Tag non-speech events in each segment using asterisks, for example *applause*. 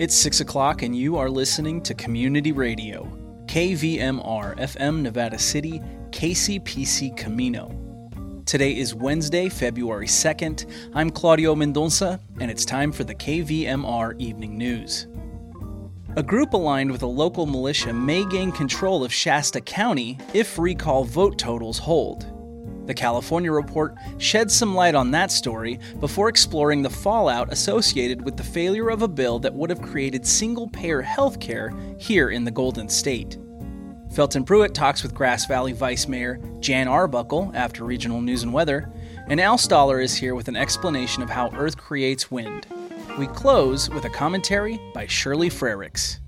It's 6 o'clock, and you are listening to Community Radio, KVMR FM Nevada City, KCPC Camino. Today is Wednesday, February 2nd. I'm Claudio Mendonça, and it's time for the KVMR Evening News. A group aligned with a local militia may gain control of Shasta County if recall vote totals hold. The California Report sheds some light on that story before exploring the fallout associated with the failure of a bill that would have created single payer health care here in the Golden State. Felton Pruitt talks with Grass Valley Vice Mayor Jan Arbuckle after regional news and weather, and Al Stahler is here with an explanation of how Earth creates wind. We close with a commentary by Shirley Frericks.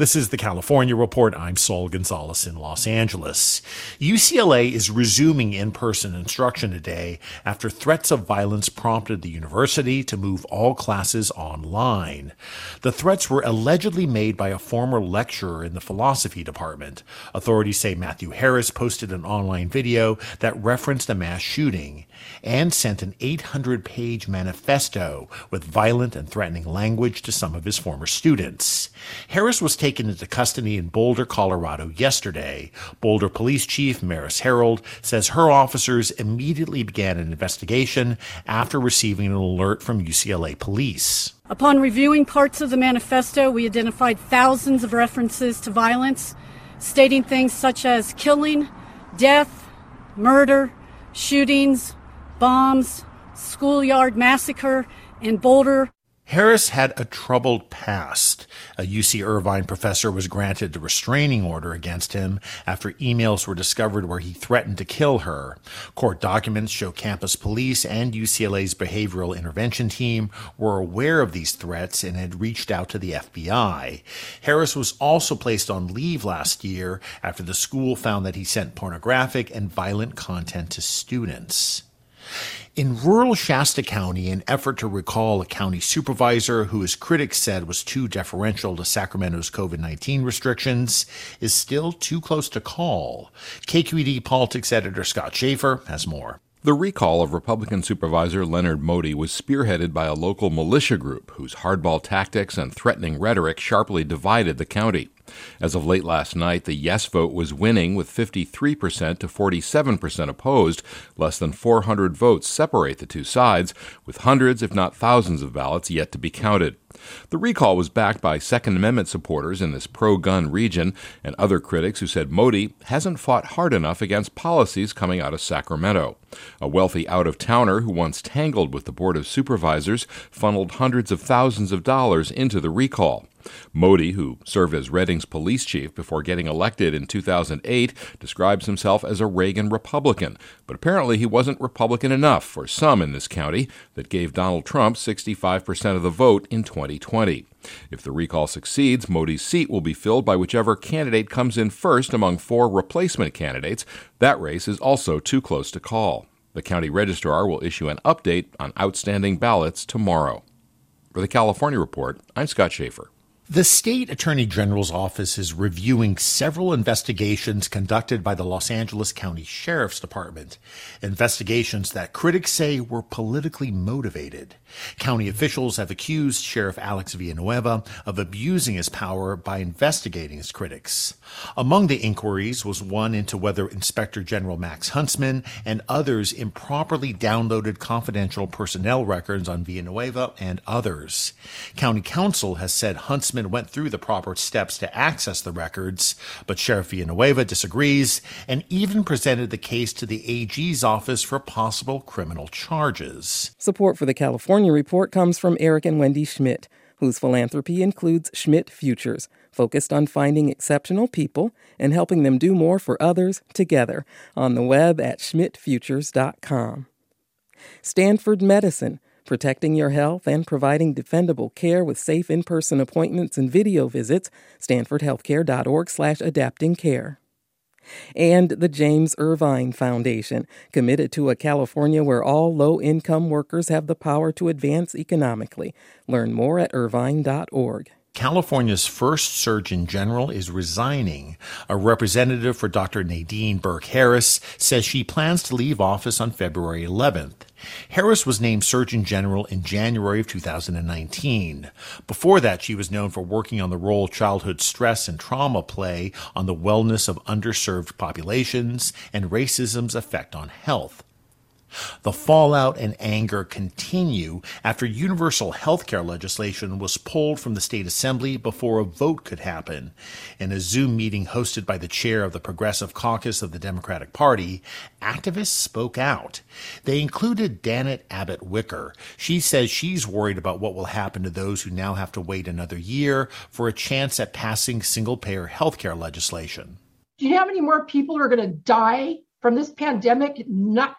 This is the California Report. I'm Saul Gonzalez in Los Angeles. UCLA is resuming in person instruction today after threats of violence prompted the university to move all classes online. The threats were allegedly made by a former lecturer in the philosophy department. Authorities say Matthew Harris posted an online video that referenced a mass shooting and sent an 800 page manifesto with violent and threatening language to some of his former students. Harris was taken into custody in Boulder, Colorado yesterday. Boulder Police Chief Maris Herold says her officers immediately began an investigation after receiving an alert from UCLA police. Upon reviewing parts of the manifesto, we identified thousands of references to violence, stating things such as killing, death, murder, shootings, bombs, schoolyard massacre in Boulder. Harris had a troubled past. A UC Irvine professor was granted a restraining order against him after emails were discovered where he threatened to kill her. Court documents show campus police and UCLA's behavioral intervention team were aware of these threats and had reached out to the FBI. Harris was also placed on leave last year after the school found that he sent pornographic and violent content to students. In rural Shasta County, an effort to recall a county supervisor who his critics said was too deferential to Sacramento's COVID 19 restrictions is still too close to call. KQED politics editor Scott Shafer has more. The recall of Republican Supervisor Leonard Moty was spearheaded by a local militia group whose hardball tactics and threatening rhetoric sharply divided the county. As of late last night, the yes vote was winning with 53% to 47% opposed. Less than 400 votes separate the two sides, with hundreds, if not thousands, of ballots yet to be counted. The recall was backed by Second Amendment supporters in this pro gun region and other critics who said Moty hasn't fought hard enough against policies coming out of Sacramento. A wealthy out of towner who once tangled with the Board of Supervisors funneled hundreds of thousands of dollars into the recall. Moty, who served as Redding's police chief before getting elected in 2008, describes himself as a Reagan Republican, but apparently he wasn't Republican enough for some in this county that gave Donald Trump 65% of the vote in 2020. If the recall succeeds, Moty's seat will be filled by whichever candidate comes in first among four replacement candidates. That race is also too close to call. The county registrar will issue an update on outstanding ballots tomorrow. For the California Report, I'm Scott Shafer. The state attorney general's office is reviewing several investigations conducted by the Los Angeles County Sheriff's Department. Investigations that critics say were politically motivated. County officials have accused Sheriff Alex Villanueva of abusing his power by investigating his critics. Among the inquiries was one into whether Inspector General Max Huntsman and others improperly downloaded confidential personnel records on Villanueva and others. County Counsel has said Huntsman went through the proper steps to access the records, but Sheriff Villanueva disagrees and even presented the case to the AG's office for possible criminal charges. Support for the California report comes from Eric and Wendy Schmidt, whose philanthropy includes Schmidt Futures, focused on finding exceptional people and helping them do more for others together on the web at schmidtfutures.com. Stanford Medicine protecting your health and providing defendable care with safe in-person appointments and video visits stanfordhealthcare.org slash adapting care and the James Irvine Foundation, committed to a California where all low income workers have the power to advance economically. Learn more at irvine.org. California's first Surgeon General is resigning. A representative for Dr. Nadine Burke Harris says she plans to leave office on February 11th. Harris was named Surgeon General in January of 2019. Before that, she was known for working on the role childhood stress and trauma play on the wellness of underserved populations and racism's effect on health. The fallout and anger continue after universal health care legislation was pulled from the state assembly before a vote could happen. In a Zoom meeting hosted by the chair of the Progressive Caucus of the Democratic Party, activists spoke out. They included Danet Abbott Wicker. She says she's worried about what will happen to those who now have to wait another year for a chance at passing single payer health care legislation. Do you know how many more people who are going to die from this pandemic not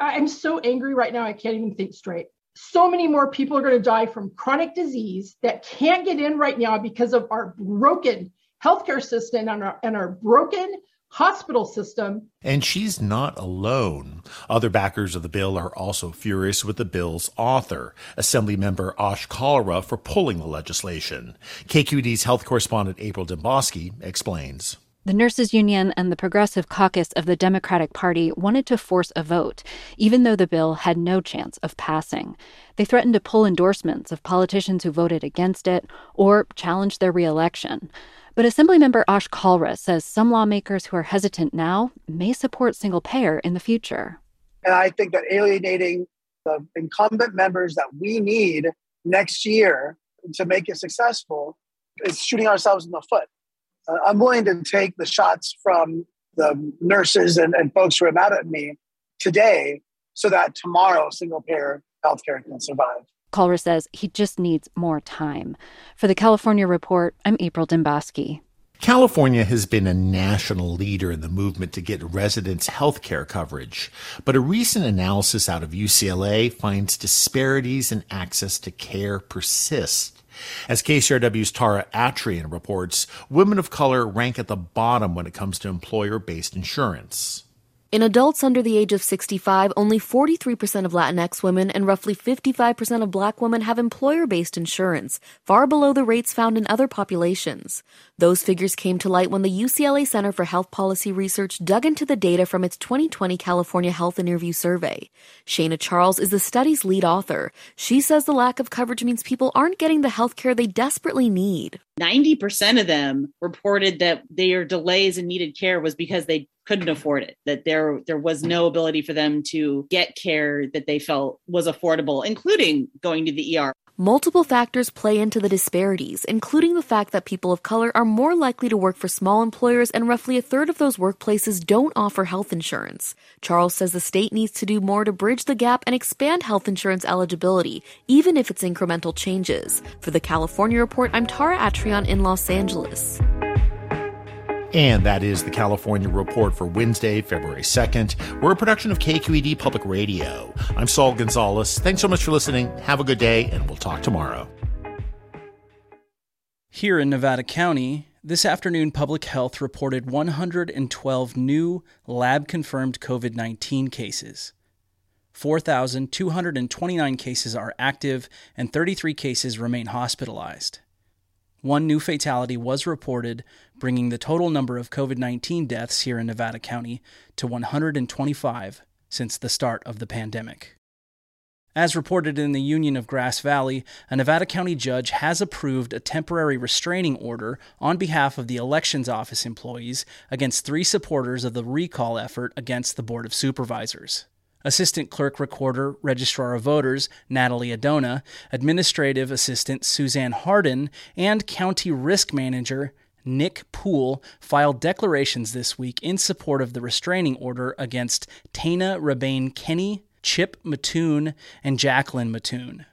i'm so angry right now i can't even think straight so many more people are going to die from chronic disease that can't get in right now because of our broken healthcare system and our, and our broken hospital system. And she's not alone. Other backers of the bill are also furious with the bill's author, Assembly member Ash Kalra, for pulling the legislation. KQED's health correspondent April Dembosky explains. The Nurses Union and the Progressive Caucus of the Democratic Party wanted to force a vote, even though the bill had no chance of passing. They threatened to pull endorsements of politicians who voted against it or challenge their reelection. But Assemblymember Ash Kalra says some lawmakers who are hesitant now may support single payer in the future. And I think that alienating the incumbent members that we need next year to make it successful is shooting ourselves in the foot uh, I'm willing to take the shots from the nurses and, and folks who are mad at me today so that tomorrow single payer healthcare can survive. Kalra says he just needs more time. For the California Report, I'm April Dembosky. California has been a national leader in the movement to get residents health care coverage, but a recent analysis out of UCLA finds disparities in access to care persist. As KCRW's Tara Atrian reports, women of color rank at the bottom when it comes to employer based insurance. In adults under the age of 65, only 43% of Latinx women and roughly 55% of black women have employer based insurance, far below the rates found in other populations. Those figures came to light when the UCLA Center for Health Policy Research dug into the data from its 2020 California Health Interview Survey. Shana Charles is the study's lead author. She says the lack of coverage means people aren't getting the health care they desperately need. 90% of them reported that their delays in needed care was because they couldn't afford it that there there was no ability for them to get care that they felt was affordable including going to the ER Multiple factors play into the disparities, including the fact that people of color are more likely to work for small employers and roughly a third of those workplaces don't offer health insurance. Charles says the state needs to do more to bridge the gap and expand health insurance eligibility, even if it's incremental changes. For the California Report, I'm Tara Atrian in Los Angeles. And that is the California Report for Wednesday, February 2nd. We're a production of KQED Public Radio. I'm Saul Gonzalez. Thanks so much for listening. Have a good day, and we'll talk tomorrow. Here in Nevada County, this afternoon, Public Health reported 112 new lab confirmed COVID 19 cases. 4,229 cases are active, and 33 cases remain hospitalized. One new fatality was reported, bringing the total number of COVID 19 deaths here in Nevada County to 125 since the start of the pandemic. As reported in the Union of Grass Valley, a Nevada County judge has approved a temporary restraining order on behalf of the Elections Office employees against three supporters of the recall effort against the Board of Supervisors. Assistant Clerk Recorder, Registrar of Voters Natalie Adona, Administrative Assistant Suzanne Hardin, and County Risk Manager Nick Poole filed declarations this week in support of the restraining order against Tana Rebane Kenny, Chip Mattoon, and Jacqueline Mattoon.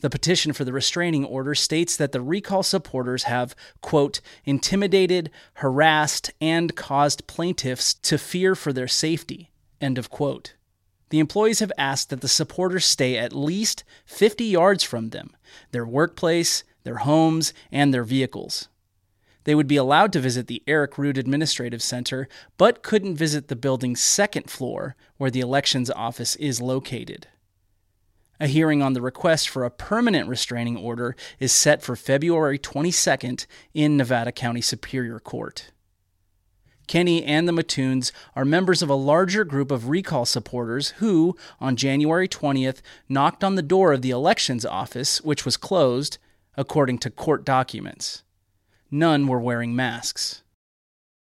The petition for the restraining order states that the recall supporters have, quote, intimidated, harassed, and caused plaintiffs to fear for their safety, end of quote. The employees have asked that the supporters stay at least 50 yards from them, their workplace, their homes, and their vehicles. They would be allowed to visit the Eric Rood Administrative Center, but couldn't visit the building's second floor, where the elections office is located. A hearing on the request for a permanent restraining order is set for February 22nd in Nevada County Superior Court. Kenny and the Mattoons are members of a larger group of recall supporters who, on January 20th, knocked on the door of the elections office, which was closed, according to court documents. None were wearing masks.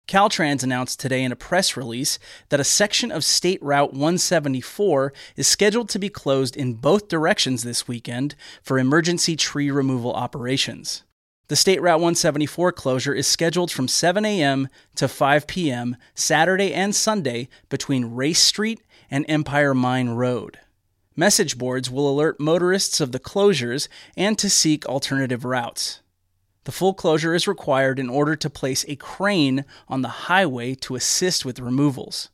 Caltrans announced today in a press release that a section of State Route 174 is scheduled to be closed in both directions this weekend for emergency tree removal operations. The State Route 174 closure is scheduled from 7 a.m. to 5 p.m. Saturday and Sunday between Race Street and Empire Mine Road. Message boards will alert motorists of the closures and to seek alternative routes. The full closure is required in order to place a crane on the highway to assist with removals.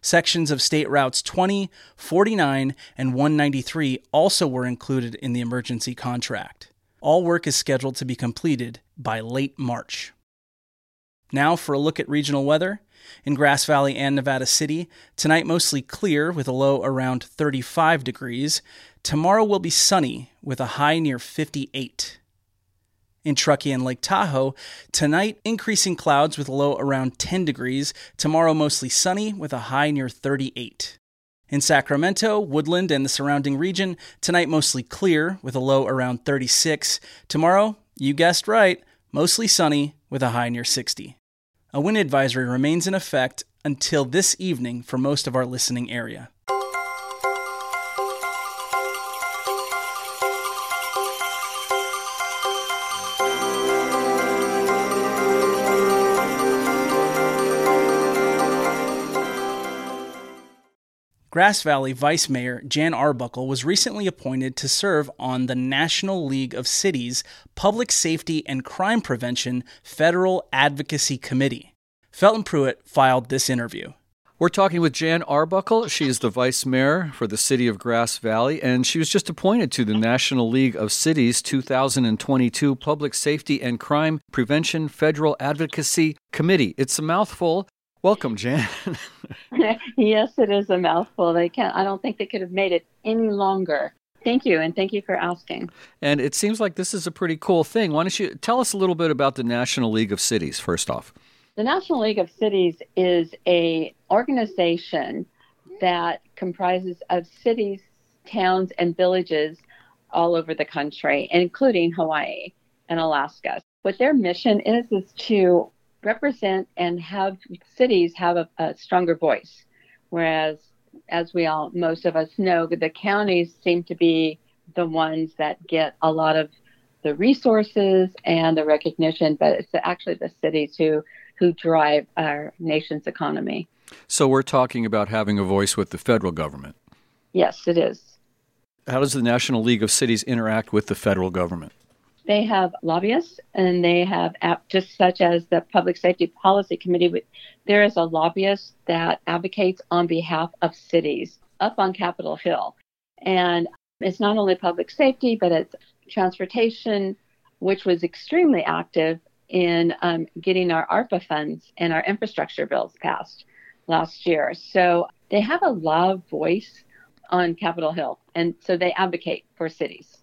Sections of State Routes 20, 49, and 193 also were included in the emergency contract. All work is scheduled to be completed by late March. Now for a look at regional weather. In Grass Valley and Nevada City, tonight mostly clear with a low around 35 degrees. Tomorrow will be sunny with a high near 58. In Truckee and Lake Tahoe, tonight increasing clouds with a low around 10 degrees. Tomorrow mostly sunny with a high near 38. In Sacramento, Woodland, and the surrounding region, tonight mostly clear with a low around 36. Tomorrow, you guessed right, mostly sunny with a high near 60. A wind advisory remains in effect until this evening for most of our listening area. Grass Valley Vice Mayor Jan Arbuckle was recently appointed to serve on the National League of Cities Public Safety and Crime Prevention Federal Advocacy Committee. Felton Pruitt filed this interview. We're talking with Jan Arbuckle. She is the vice mayor for the city of Grass Valley, and she was just appointed to the National League of Cities 2022 Public Safety and Crime Prevention Federal Advocacy Committee. It's a mouthful. Welcome, Jan. *laughs* *laughs* yes, it is a mouthful. They can't. I don't think they could have made it any longer. Thank you, and thank you for asking. And it seems like this is a pretty cool thing. Why don't you tell us a little bit about the National League of Cities first off? The National League of Cities is a organization that comprises of cities, towns, and villages all over the country, including Hawaii and Alaska. What their mission is is to represent and have cities have a, a stronger voice. Whereas, as we all, most of us know, the counties seem to be the ones that get a lot of the resources and the recognition, but it's actually the cities who who drive our nation's economy. So we're talking about having a voice with the federal government. Yes, it is. How does the National League of Cities interact with the federal government? They have lobbyists, and they have just such as the Public Safety Policy Committee. There is a lobbyist that advocates on behalf of cities up on Capitol Hill, and it's not only public safety, but it's transportation, which was extremely active in um, getting our ARPA funds and our infrastructure bills passed last year. So they have a loud voice on Capitol Hill, and so they advocate for cities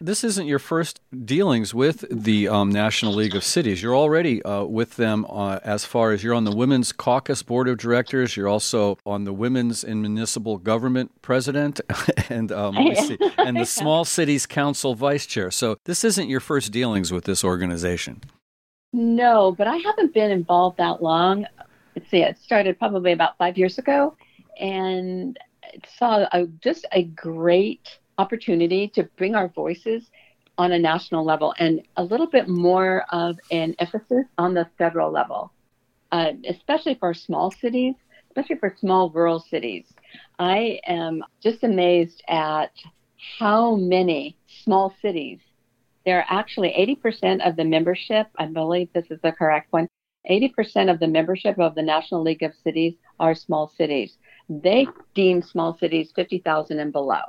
this isn't your first dealings with the um, National League of Cities. You're already uh, with them uh, as far as you're on the Women's Caucus Board of Directors. You're also on the Women's and Municipal Government President *laughs* and, um, *laughs* and the Small Cities Council Vice Chair. So this isn't your first dealings with this organization. No, but I haven't been involved that long. Let's see, it started probably about five years ago and saw a, just a great opportunity to bring our voices on a national level and a little bit more of an emphasis on the federal level, uh, especially for small cities, especially for small rural cities. I am just amazed at how many small cities there are actually 80% of the membership, I believe this is the correct one, 80% of the membership of the National League of Cities are small cities. They deem small cities 50,000 and below.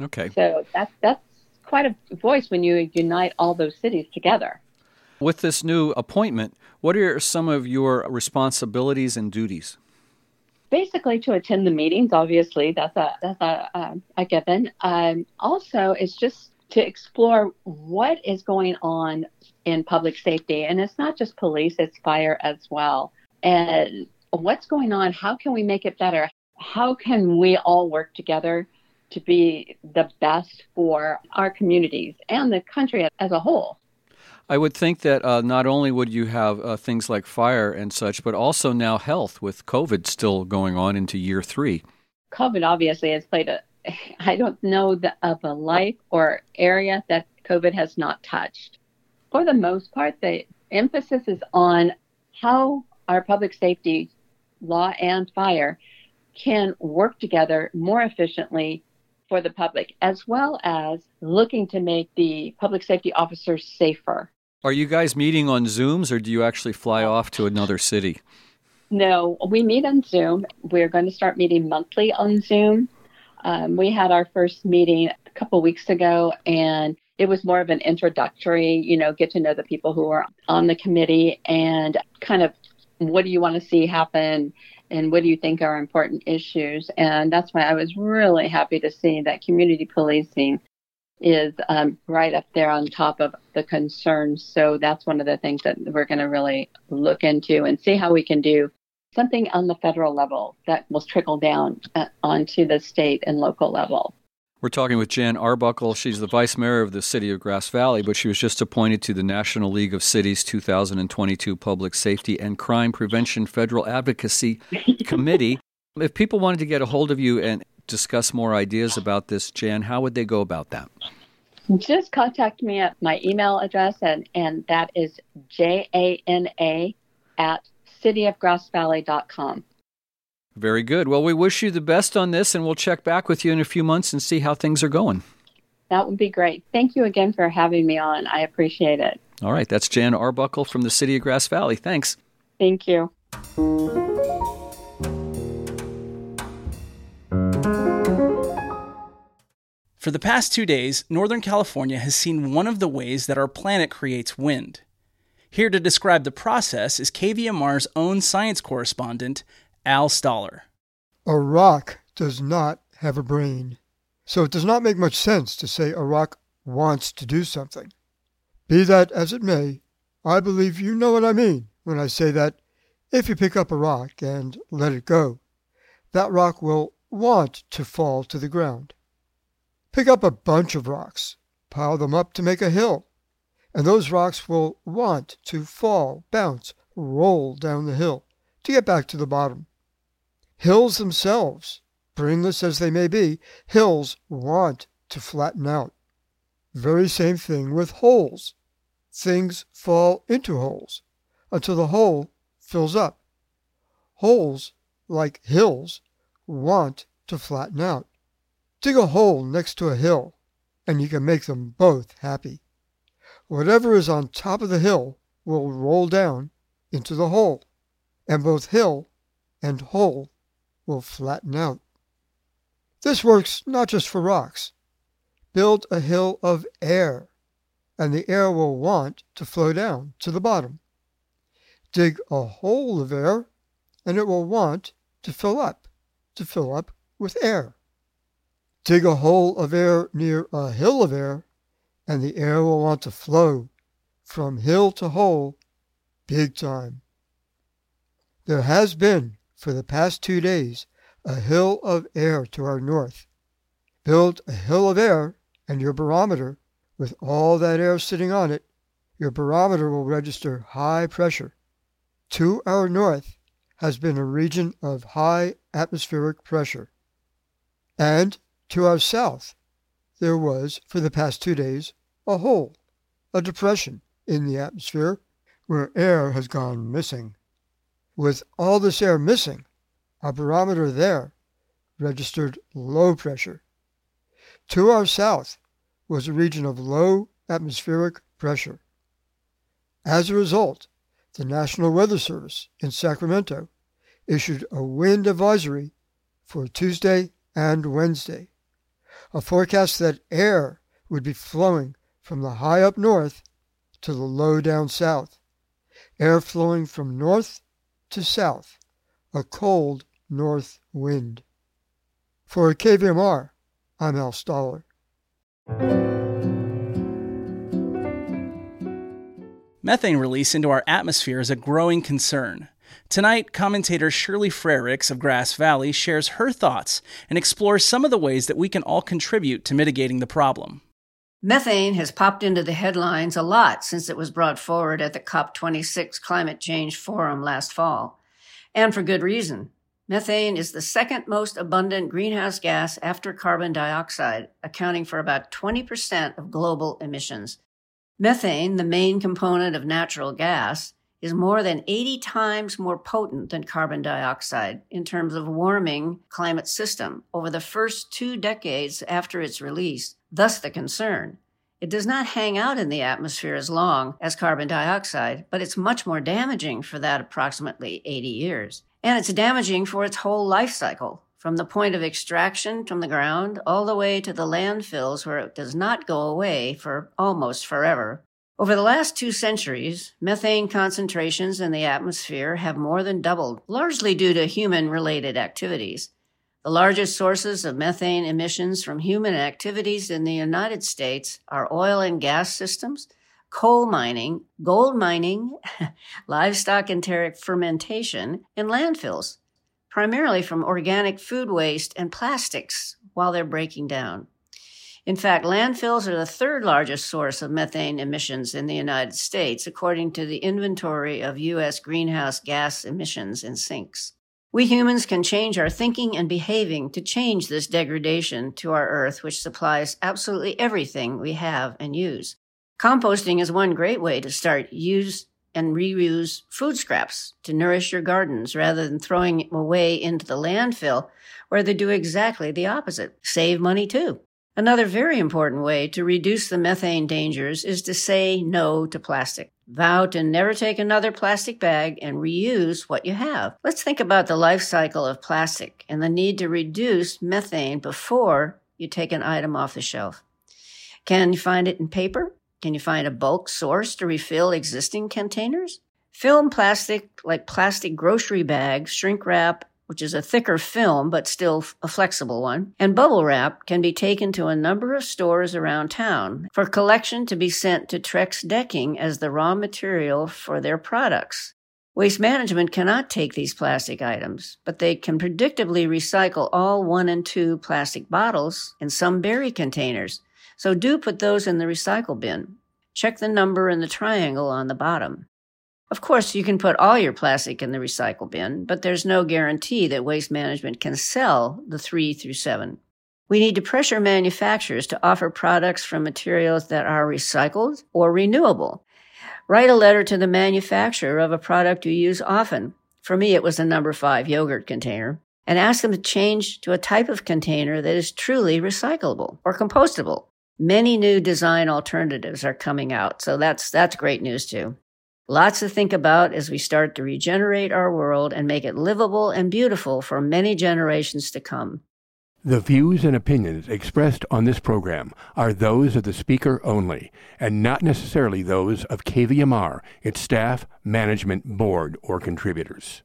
Okay. So that's that's quite a voice when you unite all those cities together. With this new appointment, what are some of your responsibilities and duties? basically to attend the meetings. Obviously, that's a that's a a, a given. Um, also, it's just to explore what is going on in public safety, and it's not just police; it's fire as well. And what's going on? How can we make it better? How can we all work together to be the best for our communities and the country as a whole? I would think that uh, not only would you have uh, things like fire and such, but also now health with COVID still going on into year three. COVID obviously has played a, *laughs* I don't know the, of a life or area that COVID has not touched. For the most part, the emphasis is on how our public safety law and fire can work together more efficiently for the public, as well as looking to make the public safety officers safer. Are you guys meeting on Zooms or do you actually fly off to another city? No, we meet on Zoom. We're going to start meeting monthly on Zoom. Um, we had our first meeting a couple weeks ago, and it was more of an introductory, you know, get to know the people who are on the committee and kind of what do you want to see happen and what do you think are important issues. And that's why I was really happy to see that community policing is um, right up there on top of the concerns. So that's one of the things that we're going to really look into and see how we can do something on the federal level that will trickle down uh, onto the state and local level. We're talking with Jan Arbuckle. She's the vice mayor of the city of Grass Valley, but she was just appointed to the National League of Cities 2022 Public Safety and Crime Prevention Federal Advocacy Committee. *laughs* If people wanted to get a hold of you and discuss more ideas about this, Jan, how would they go about that? Just contact me at my email address, and, and that is J-A-N-A at cityofgrassvalley.com. Very good. Well, we wish you the best on this, and we'll check back with you in a few months and see how things are going. That would be great. Thank you again for having me on. I appreciate it. All right. That's Jan Arbuckle from the City of Grass Valley. Thanks. Thank you. For the past two days, Northern California has seen one of the ways that our planet creates wind. Here to describe the process is KVMR's own science correspondent, Al Stahler. A rock does not have a brain, so it does not make much sense to say a rock wants to do something. Be that as it may, I believe you know what I mean when I say that if you pick up a rock and let it go, that rock will want to fall to the ground. Pick up a bunch of rocks, pile them up to make a hill, and those rocks will want to fall, bounce, roll down the hill to get back to the bottom. Hills themselves, brainless as they may be, hills want to flatten out. Very same thing with holes. Things fall into holes until the hole fills up. Holes, like hills, want to flatten out. Dig a hole next to a hill, and you can make them both happy. Whatever is on top of the hill will roll down into the hole, and both hill and hole will flatten out. This works not just for rocks. Build a hill of air, and the air will want to flow down to the bottom. Dig a hole of air, and it will want to fill up, to fill up with air. Dig a hole of air near a hill of air, and the air will want to flow from hill to hole big time. There has been, for the past two days, a hill of air to our north. Build a hill of air, and your barometer, with all that air sitting on it, your barometer will register high pressure. To our north has been a region of high atmospheric pressure. And to our south, there was, for the past two days, a hole, a depression in the atmosphere where air has gone missing. With all this air missing, our barometer there registered low pressure. To our south was a region of low atmospheric pressure. As a result, the National Weather Service in Sacramento issued a wind advisory for Tuesday and Wednesday a forecast that air would be flowing from the high up north to the low down south, air flowing from north to south, a cold north wind. For KVMR, I'm Al Stahler. Methane release into our atmosphere is a growing concern. Tonight, commentator Shirley Frerichs of Grass Valley shares her thoughts and explores some of the ways that we can all contribute to mitigating the problem. Methane has popped into the headlines a lot since it was brought forward at the COP26 Climate Change Forum last fall, and for good reason. Methane is the second most abundant greenhouse gas after carbon dioxide, accounting for about 20% of global emissions. Methane, the main component of natural gas, is more than 80 times more potent than carbon dioxide in terms of warming climate system over the first two decades after its release thus the concern. It does not hang out in the atmosphere as long as carbon dioxide, but it's much more damaging for that approximately 80 years. And it's damaging for its whole life cycle, from the point of extraction from the ground all the way to the landfills where it does not go away for almost forever. Over the last two centuries, methane concentrations in the atmosphere have more than doubled, largely due to human related activities. The largest sources of methane emissions from human activities in the United States are oil and gas systems, coal mining, gold mining, *laughs* livestock enteric fermentation, and landfills, primarily from organic food waste and plastics while they're breaking down. In fact, landfills are the third largest source of methane emissions in the United States, according to the inventory of U.S. greenhouse gas emissions in sinks. We humans can change our thinking and behaving to change this degradation to our earth, which supplies absolutely everything we have and use. Composting is one great way to start use and reuse food scraps to nourish your gardens rather than throwing them away into the landfill where they do exactly the opposite. Save money too. Another very important way to reduce the methane dangers is to say no to plastic. Vow to never take another plastic bag and reuse what you have. Let's think about the life cycle of plastic and the need to reduce methane before you take an item off the shelf. Can you find it in paper? Can you find a bulk source to refill existing containers? Film plastic, like plastic grocery bags, shrink wrap, which is a thicker film but still a flexible one, and bubble wrap can be taken to a number of stores around town for collection to be sent to Trex Decking as the raw material for their products. Waste management cannot take these plastic items, but they can predictably recycle all one and two plastic bottles and some berry containers. So do put those in the recycle bin. Check the number in the triangle on the bottom. Of course, you can put all your plastic in the recycle bin, but there's no guarantee that waste management can sell the three through seven. We need to pressure manufacturers to offer products from materials that are recycled or renewable. Write a letter to the manufacturer of a product you use often. For me, it was a number five yogurt container and ask them to change to a type of container that is truly recyclable or compostable. Many new design alternatives are coming out, so that's, that's great news too. Lots to think about as we start to regenerate our world and make it livable and beautiful for many generations to come. The views and opinions expressed on this program are those of the speaker only, and not necessarily those of KVMR, its staff, management, board, or contributors.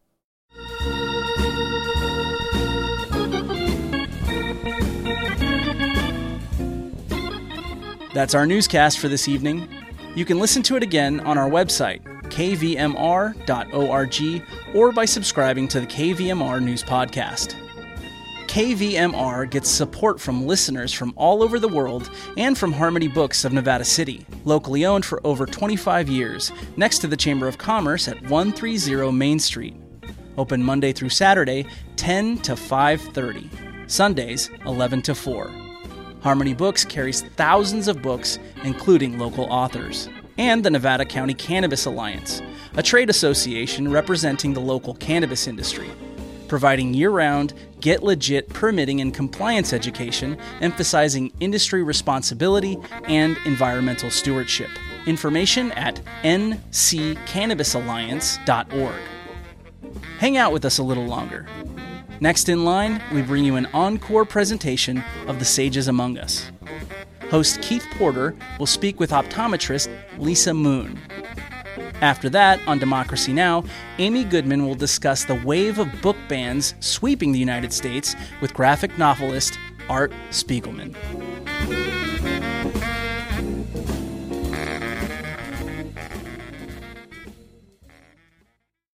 That's our newscast for this evening. You can listen to it again on our website, kvmr.org, or by subscribing to the KVMR News Podcast. KVMR gets support from listeners from all over the world and from Harmony Books of Nevada City, locally owned for over 25 years, next to the Chamber of Commerce at 130 Main Street. Open Monday through Saturday, 10 to 5:30. Sundays, 11 to 4. Harmony Books carries thousands of books, including local authors. And the Nevada County Cannabis Alliance, a trade association representing the local cannabis industry, providing year round, get legit permitting and compliance education, emphasizing industry responsibility and environmental stewardship. Information at nccannabisalliance.org. Hang out with us a little longer. Next in line, we bring you an encore presentation of The Sages Among Us. Host Keith Porter will speak with optometrist Lisa Moon. After that, on Democracy Now!, Amy Goodman will discuss the wave of book bans sweeping the United States with graphic novelist Art Spiegelman.